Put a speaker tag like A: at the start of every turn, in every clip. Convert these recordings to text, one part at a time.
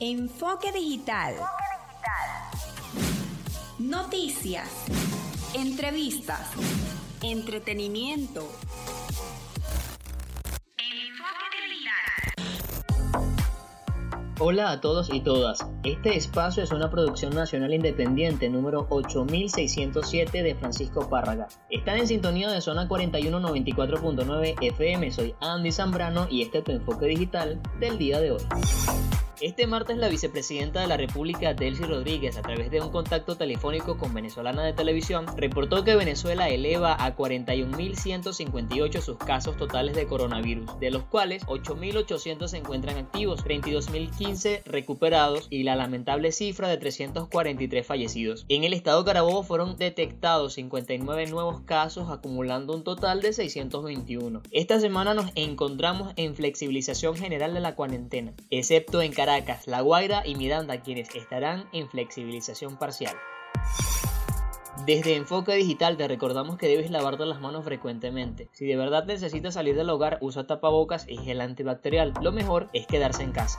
A: Enfoque digital. Noticias. Entrevistas. Entretenimiento.
B: Hola a todos y todas. Este espacio es una producción nacional independiente número 8607 de Francisco Párraga. Están en sintonía de zona 4194.9 FM. Soy Andy Zambrano y este es tu enfoque digital del día de hoy. Este martes la vicepresidenta de la República, Delcy Rodríguez, a través de un contacto telefónico con Venezolana de Televisión, reportó que Venezuela eleva a 41.158 sus casos totales de coronavirus, de los cuales 8.800 se encuentran activos, 32.015 recuperados y la lamentable cifra de 343 fallecidos. En el estado Carabobo fueron detectados 59 nuevos casos, acumulando un total de 621. Esta semana nos encontramos en flexibilización general de la cuarentena, excepto en Caracas Caracas, La Guaira y Miranda quienes estarán en flexibilización parcial. Desde Enfoque Digital te recordamos que debes lavarte las manos frecuentemente. Si de verdad necesitas salir del hogar, usa tapabocas y gel antibacterial. Lo mejor es quedarse en casa.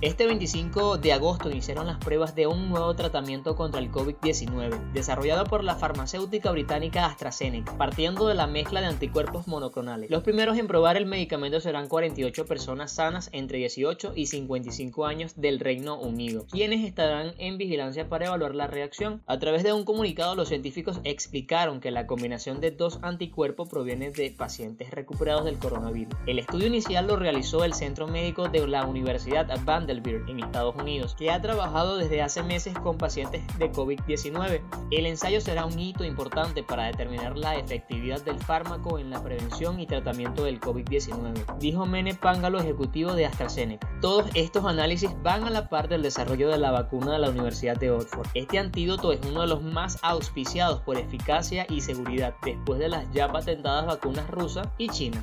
B: Este 25 de agosto iniciaron las pruebas de un nuevo tratamiento contra el COVID-19, desarrollado por la farmacéutica británica AstraZeneca, partiendo de la mezcla de anticuerpos monoclonales. Los primeros en probar el medicamento serán 48 personas sanas entre 18 y 55 años del Reino Unido, quienes estarán en vigilancia para evaluar la reacción. A través de un comunicado los científicos explicaron que la combinación de dos anticuerpos proviene de pacientes recuperados del coronavirus. El estudio inicial lo realizó el Centro Médico de la Universidad Vanderbilt en Estados Unidos, que ha trabajado desde hace meses con pacientes de COVID-19. El ensayo será un hito importante para determinar la efectividad del fármaco en la prevención y tratamiento del COVID-19, dijo Mene Pángalo, ejecutivo de AstraZeneca. Todos estos análisis van a la par del desarrollo de la vacuna de la Universidad de Oxford. Este antídoto es uno de los más auspiciados por eficacia y seguridad después de las ya patentadas vacunas rusas y China.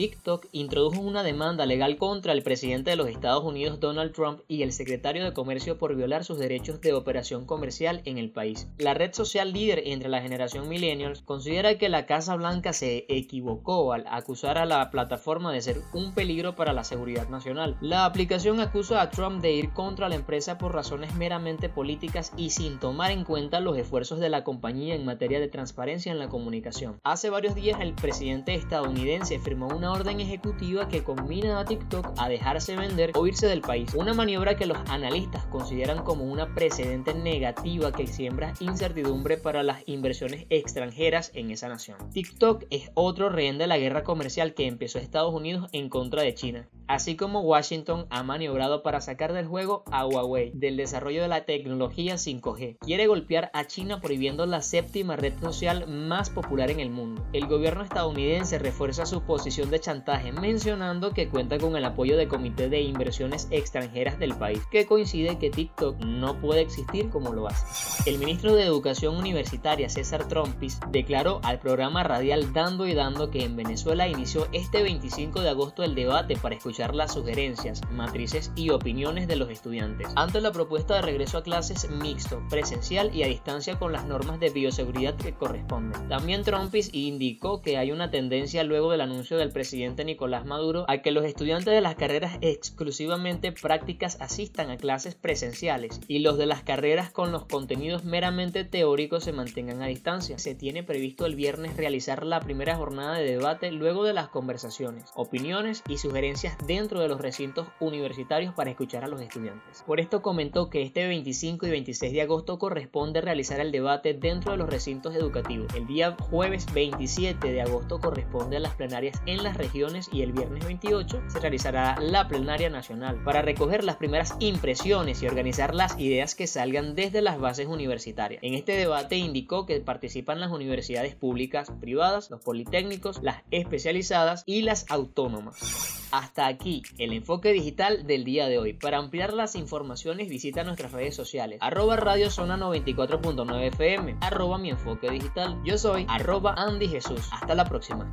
B: TikTok introdujo una demanda legal contra el presidente de los Estados Unidos Donald Trump y el secretario de Comercio por violar sus derechos de operación comercial en el país. La red social líder entre la generación millennials considera que la Casa Blanca se equivocó al acusar a la plataforma de ser un peligro para la seguridad nacional. La aplicación acusa a Trump de ir contra la empresa por razones meramente políticas y sin tomar en cuenta los esfuerzos de la compañía en materia de transparencia en la comunicación. Hace varios días el presidente estadounidense firmó una orden ejecutiva que combina a TikTok a dejarse vender o irse del país. Una maniobra que los analistas consideran como una precedente negativa que siembra incertidumbre para las inversiones extranjeras en esa nación. TikTok es otro rehén de la guerra comercial que empezó Estados Unidos en contra de China así como Washington ha maniobrado para sacar del juego a Huawei del desarrollo de la tecnología 5G. Quiere golpear a China prohibiendo la séptima red social más popular en el mundo. El gobierno estadounidense refuerza su posición de chantaje mencionando que cuenta con el apoyo del Comité de Inversiones Extranjeras del país, que coincide que TikTok no puede existir como lo hace. El ministro de Educación Universitaria César Trompis declaró al programa radial Dando y Dando que en Venezuela inició este 25 de agosto el debate para las sugerencias, matrices y opiniones de los estudiantes ante la propuesta de regreso a clases mixto, presencial y a distancia con las normas de bioseguridad que corresponden. También Trumpis indicó que hay una tendencia luego del anuncio del presidente Nicolás Maduro a que los estudiantes de las carreras exclusivamente prácticas asistan a clases presenciales y los de las carreras con los contenidos meramente teóricos se mantengan a distancia. Se tiene previsto el viernes realizar la primera jornada de debate luego de las conversaciones, opiniones y sugerencias dentro de los recintos universitarios para escuchar a los estudiantes. Por esto comentó que este 25 y 26 de agosto corresponde realizar el debate dentro de los recintos educativos. El día jueves 27 de agosto corresponde a las plenarias en las regiones y el viernes 28 se realizará la plenaria nacional para recoger las primeras impresiones y organizar las ideas que salgan desde las bases universitarias. En este debate indicó que participan las universidades públicas, privadas, los politécnicos, las especializadas y las autónomas. Hasta aquí el enfoque digital del día de hoy. Para ampliar las informaciones visita nuestras redes sociales. Arroba Radio Zona 94.9 FM. Arroba mi enfoque digital. Yo soy arroba Andy Jesús. Hasta la próxima.